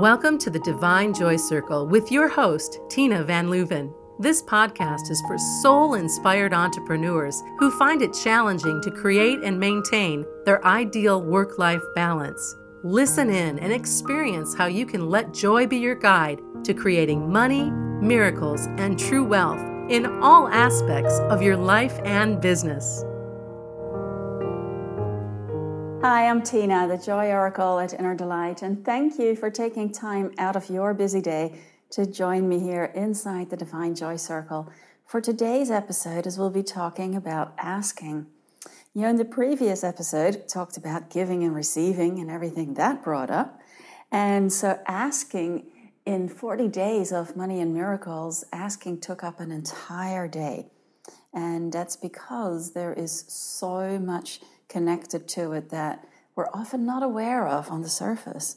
Welcome to the Divine Joy Circle with your host, Tina Van Leuven. This podcast is for soul inspired entrepreneurs who find it challenging to create and maintain their ideal work life balance. Listen in and experience how you can let joy be your guide to creating money, miracles, and true wealth in all aspects of your life and business. Hi, I'm Tina, the Joy Oracle at Inner Delight, and thank you for taking time out of your busy day to join me here inside the Divine Joy Circle for today's episode as we'll be talking about asking. You know, in the previous episode, talked about giving and receiving and everything that brought up. And so asking in 40 days of money and miracles, asking took up an entire day. And that's because there is so much connected to it that we're often not aware of on the surface.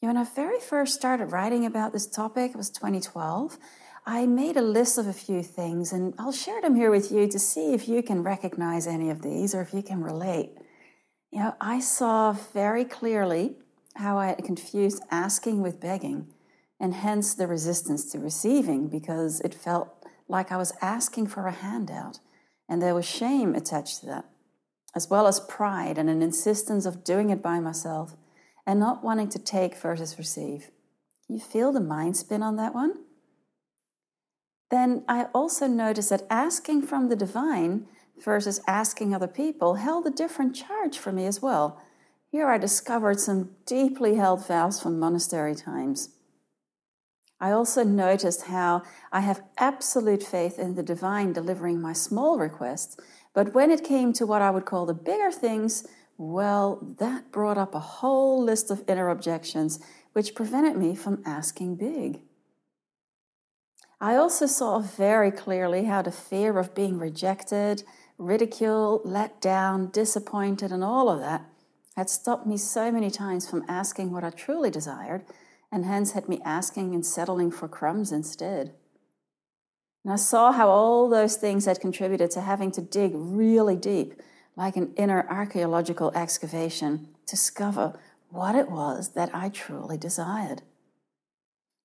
You know, when I very first started writing about this topic, it was 2012. I made a list of a few things, and I'll share them here with you to see if you can recognize any of these or if you can relate. You know, I saw very clearly how I had confused asking with begging, and hence the resistance to receiving because it felt like I was asking for a handout, and there was shame attached to that as well as pride and an insistence of doing it by myself and not wanting to take versus receive. You feel the mind spin on that one? Then I also noticed that asking from the divine versus asking other people held a different charge for me as well. Here I discovered some deeply held vows from monastery times. I also noticed how I have absolute faith in the divine delivering my small requests but when it came to what I would call the bigger things, well, that brought up a whole list of inner objections which prevented me from asking big. I also saw very clearly how the fear of being rejected, ridiculed, let down, disappointed, and all of that had stopped me so many times from asking what I truly desired, and hence had me asking and settling for crumbs instead. And I saw how all those things had contributed to having to dig really deep, like an inner archaeological excavation, to discover what it was that I truly desired.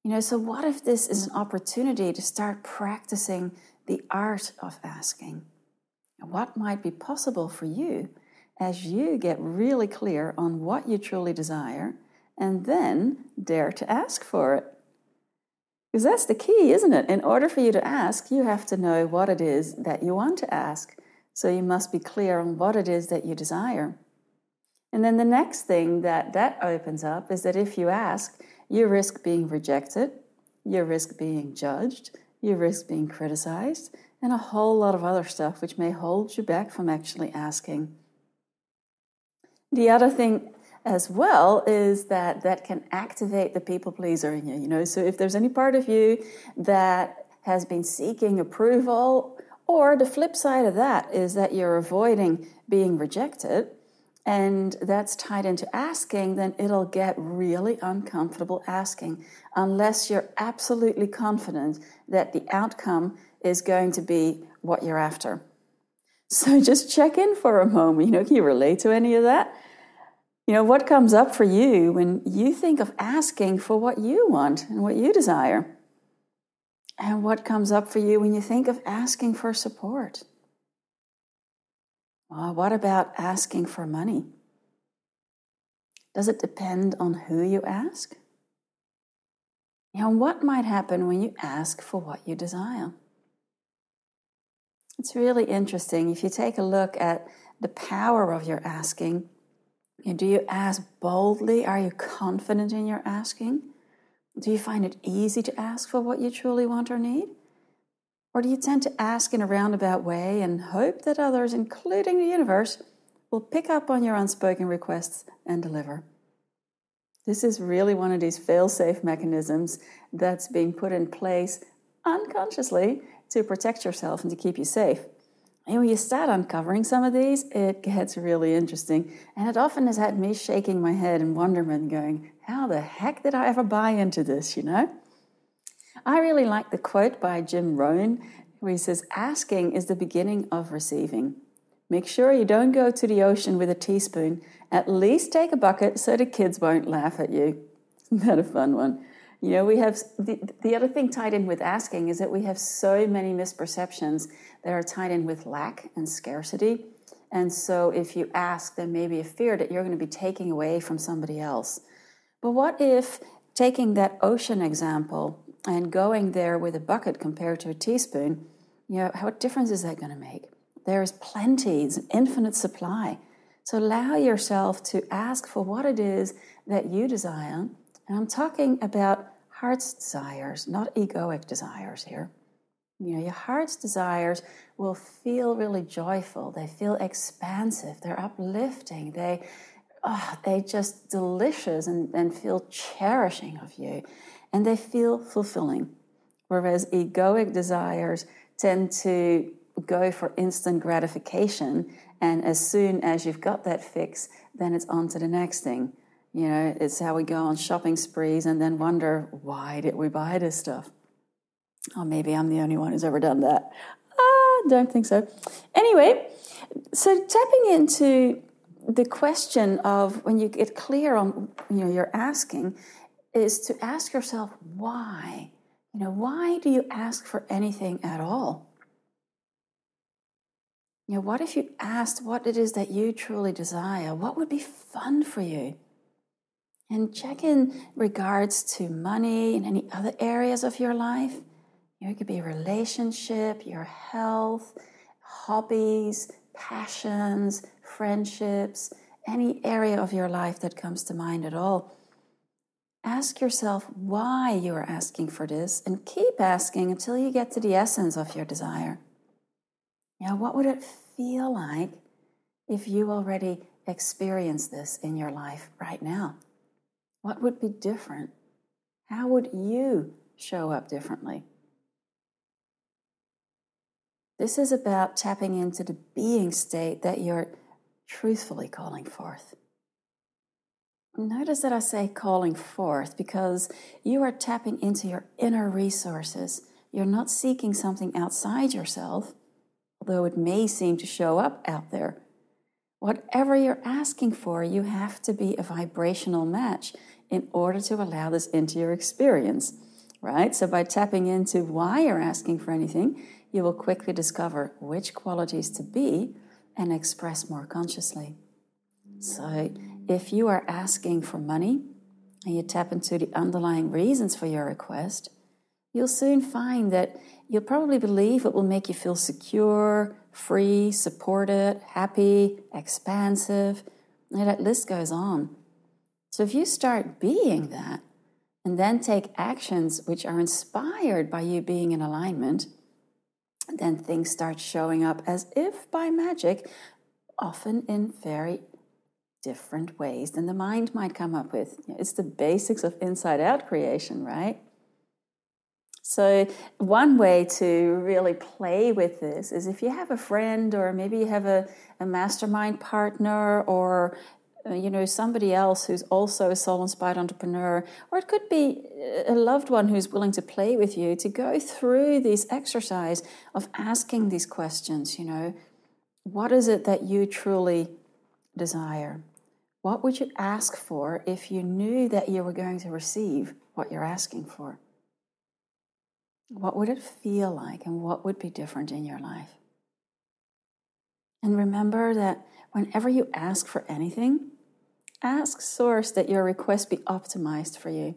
You know, so what if this is an opportunity to start practicing the art of asking? What might be possible for you as you get really clear on what you truly desire and then dare to ask for it? Because that's the key, isn't it? In order for you to ask, you have to know what it is that you want to ask. So you must be clear on what it is that you desire. And then the next thing that that opens up is that if you ask, you risk being rejected, you risk being judged, you risk being criticized, and a whole lot of other stuff which may hold you back from actually asking. The other thing as well is that that can activate the people pleaser in you you know? So if there's any part of you that has been seeking approval or the flip side of that is that you're avoiding being rejected and that's tied into asking then it'll get really uncomfortable asking unless you're absolutely confident that the outcome is going to be what you're after. So just check in for a moment you know? Can you relate to any of that you know, what comes up for you when you think of asking for what you want and what you desire? And what comes up for you when you think of asking for support? Well, what about asking for money? Does it depend on who you ask? You know, what might happen when you ask for what you desire? It's really interesting. If you take a look at the power of your asking, and do you ask boldly? Are you confident in your asking? Do you find it easy to ask for what you truly want or need? Or do you tend to ask in a roundabout way and hope that others, including the universe, will pick up on your unspoken requests and deliver? This is really one of these fail safe mechanisms that's being put in place unconsciously to protect yourself and to keep you safe. And when you start uncovering some of these, it gets really interesting. And it often has had me shaking my head in wonderment, going, How the heck did I ever buy into this, you know? I really like the quote by Jim Rohn, where he says, Asking is the beginning of receiving. Make sure you don't go to the ocean with a teaspoon. At least take a bucket so the kids won't laugh at you. Isn't that a fun one? You know, we have the, the other thing tied in with asking is that we have so many misperceptions that are tied in with lack and scarcity. And so if you ask, there may be a fear that you're going to be taking away from somebody else. But what if taking that ocean example and going there with a bucket compared to a teaspoon, you know, how what difference is that going to make? There is plenty, it's an infinite supply. So allow yourself to ask for what it is that you desire. And I'm talking about heart's desires, not egoic desires here. You know, your heart's desires will feel really joyful. They feel expansive. They're uplifting. They, ah, oh, they just delicious and, and feel cherishing of you. And they feel fulfilling. Whereas egoic desires tend to go for instant gratification. And as soon as you've got that fix, then it's on to the next thing. You know, it's how we go on shopping sprees and then wonder, why did we buy this stuff? Oh, maybe I'm the only one who's ever done that. Uh, don't think so. Anyway, so tapping into the question of when you get clear on you know you're asking is to ask yourself why. You know, why do you ask for anything at all? You know, what if you asked what it is that you truly desire? What would be fun for you? And check in regards to money and any other areas of your life. It could be relationship, your health, hobbies, passions, friendships, any area of your life that comes to mind at all. Ask yourself why you are asking for this and keep asking until you get to the essence of your desire. Now, what would it feel like if you already experienced this in your life right now? What would be different? How would you show up differently? This is about tapping into the being state that you're truthfully calling forth. Notice that I say calling forth because you are tapping into your inner resources. You're not seeking something outside yourself, although it may seem to show up out there. Whatever you're asking for, you have to be a vibrational match in order to allow this into your experience, right? So, by tapping into why you're asking for anything, you will quickly discover which qualities to be and express more consciously. So, if you are asking for money and you tap into the underlying reasons for your request, you'll soon find that you'll probably believe it will make you feel secure, free, supported, happy, expansive. And that list goes on. So, if you start being that and then take actions which are inspired by you being in alignment, then things start showing up as if by magic, often in very different ways than the mind might come up with. It's the basics of inside out creation, right? So, one way to really play with this is if you have a friend, or maybe you have a, a mastermind partner, or uh, you know somebody else who's also a soul inspired entrepreneur or it could be a loved one who's willing to play with you to go through this exercise of asking these questions you know what is it that you truly desire? What would you ask for if you knew that you were going to receive what you're asking for what would it feel like and what would be different in your life and remember that whenever you ask for anything, ask Source that your request be optimized for you.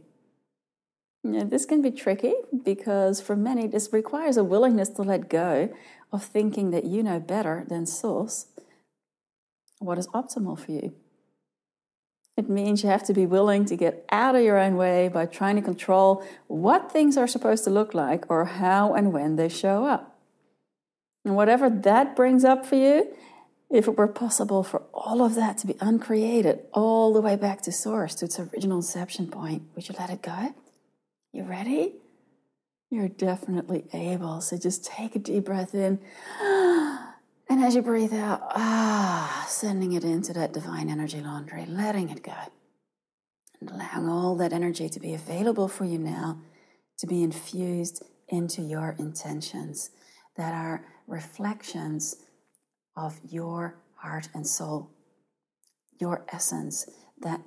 Now, this can be tricky because for many, this requires a willingness to let go of thinking that you know better than Source what is optimal for you. It means you have to be willing to get out of your own way by trying to control what things are supposed to look like or how and when they show up. And whatever that brings up for you, if it were possible for all of that to be uncreated, all the way back to source, to its original inception point, would you let it go? You ready? You're definitely able. So just take a deep breath in. And as you breathe out, ah, sending it into that divine energy laundry, letting it go. And allowing all that energy to be available for you now to be infused into your intentions that are reflections of your heart and soul, your essence, that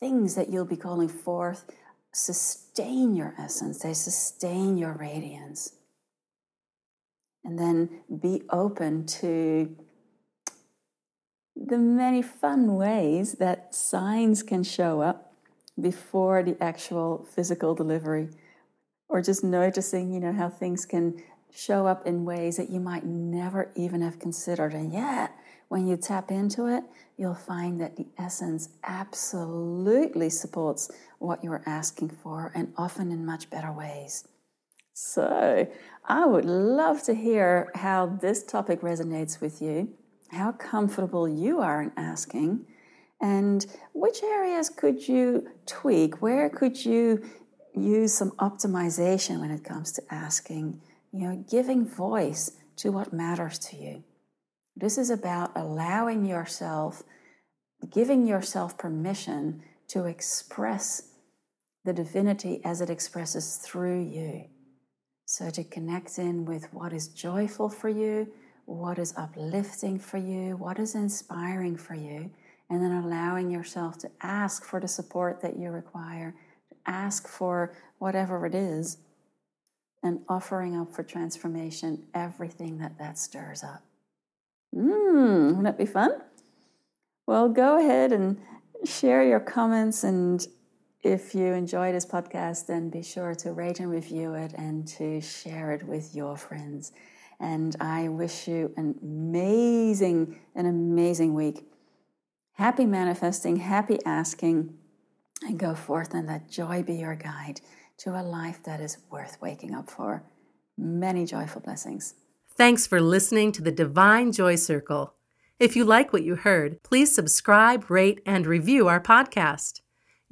things that you'll be calling forth sustain your essence, they sustain your radiance. And then be open to the many fun ways that signs can show up before the actual physical delivery. Or just noticing, you know, how things can show up in ways that you might never even have considered. And yet, when you tap into it, you'll find that the essence absolutely supports what you're asking for and often in much better ways. So, I would love to hear how this topic resonates with you, how comfortable you are in asking, and which areas could you tweak? Where could you use some optimization when it comes to asking? You know, giving voice to what matters to you. This is about allowing yourself, giving yourself permission to express the divinity as it expresses through you. So, to connect in with what is joyful for you, what is uplifting for you, what is inspiring for you, and then allowing yourself to ask for the support that you require, ask for whatever it is, and offering up for transformation everything that that stirs up. Mmm, wouldn't that be fun? Well, go ahead and share your comments. And if you enjoy this podcast, then be sure to rate and review it and to share it with your friends. And I wish you an amazing, an amazing week. Happy manifesting, happy asking, and go forth and let joy be your guide to a life that is worth waking up for. Many joyful blessings. Thanks for listening to the Divine Joy Circle. If you like what you heard, please subscribe, rate, and review our podcast.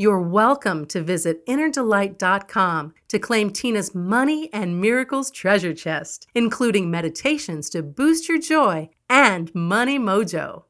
You're welcome to visit innerdelight.com to claim Tina's money and miracles treasure chest, including meditations to boost your joy and money mojo.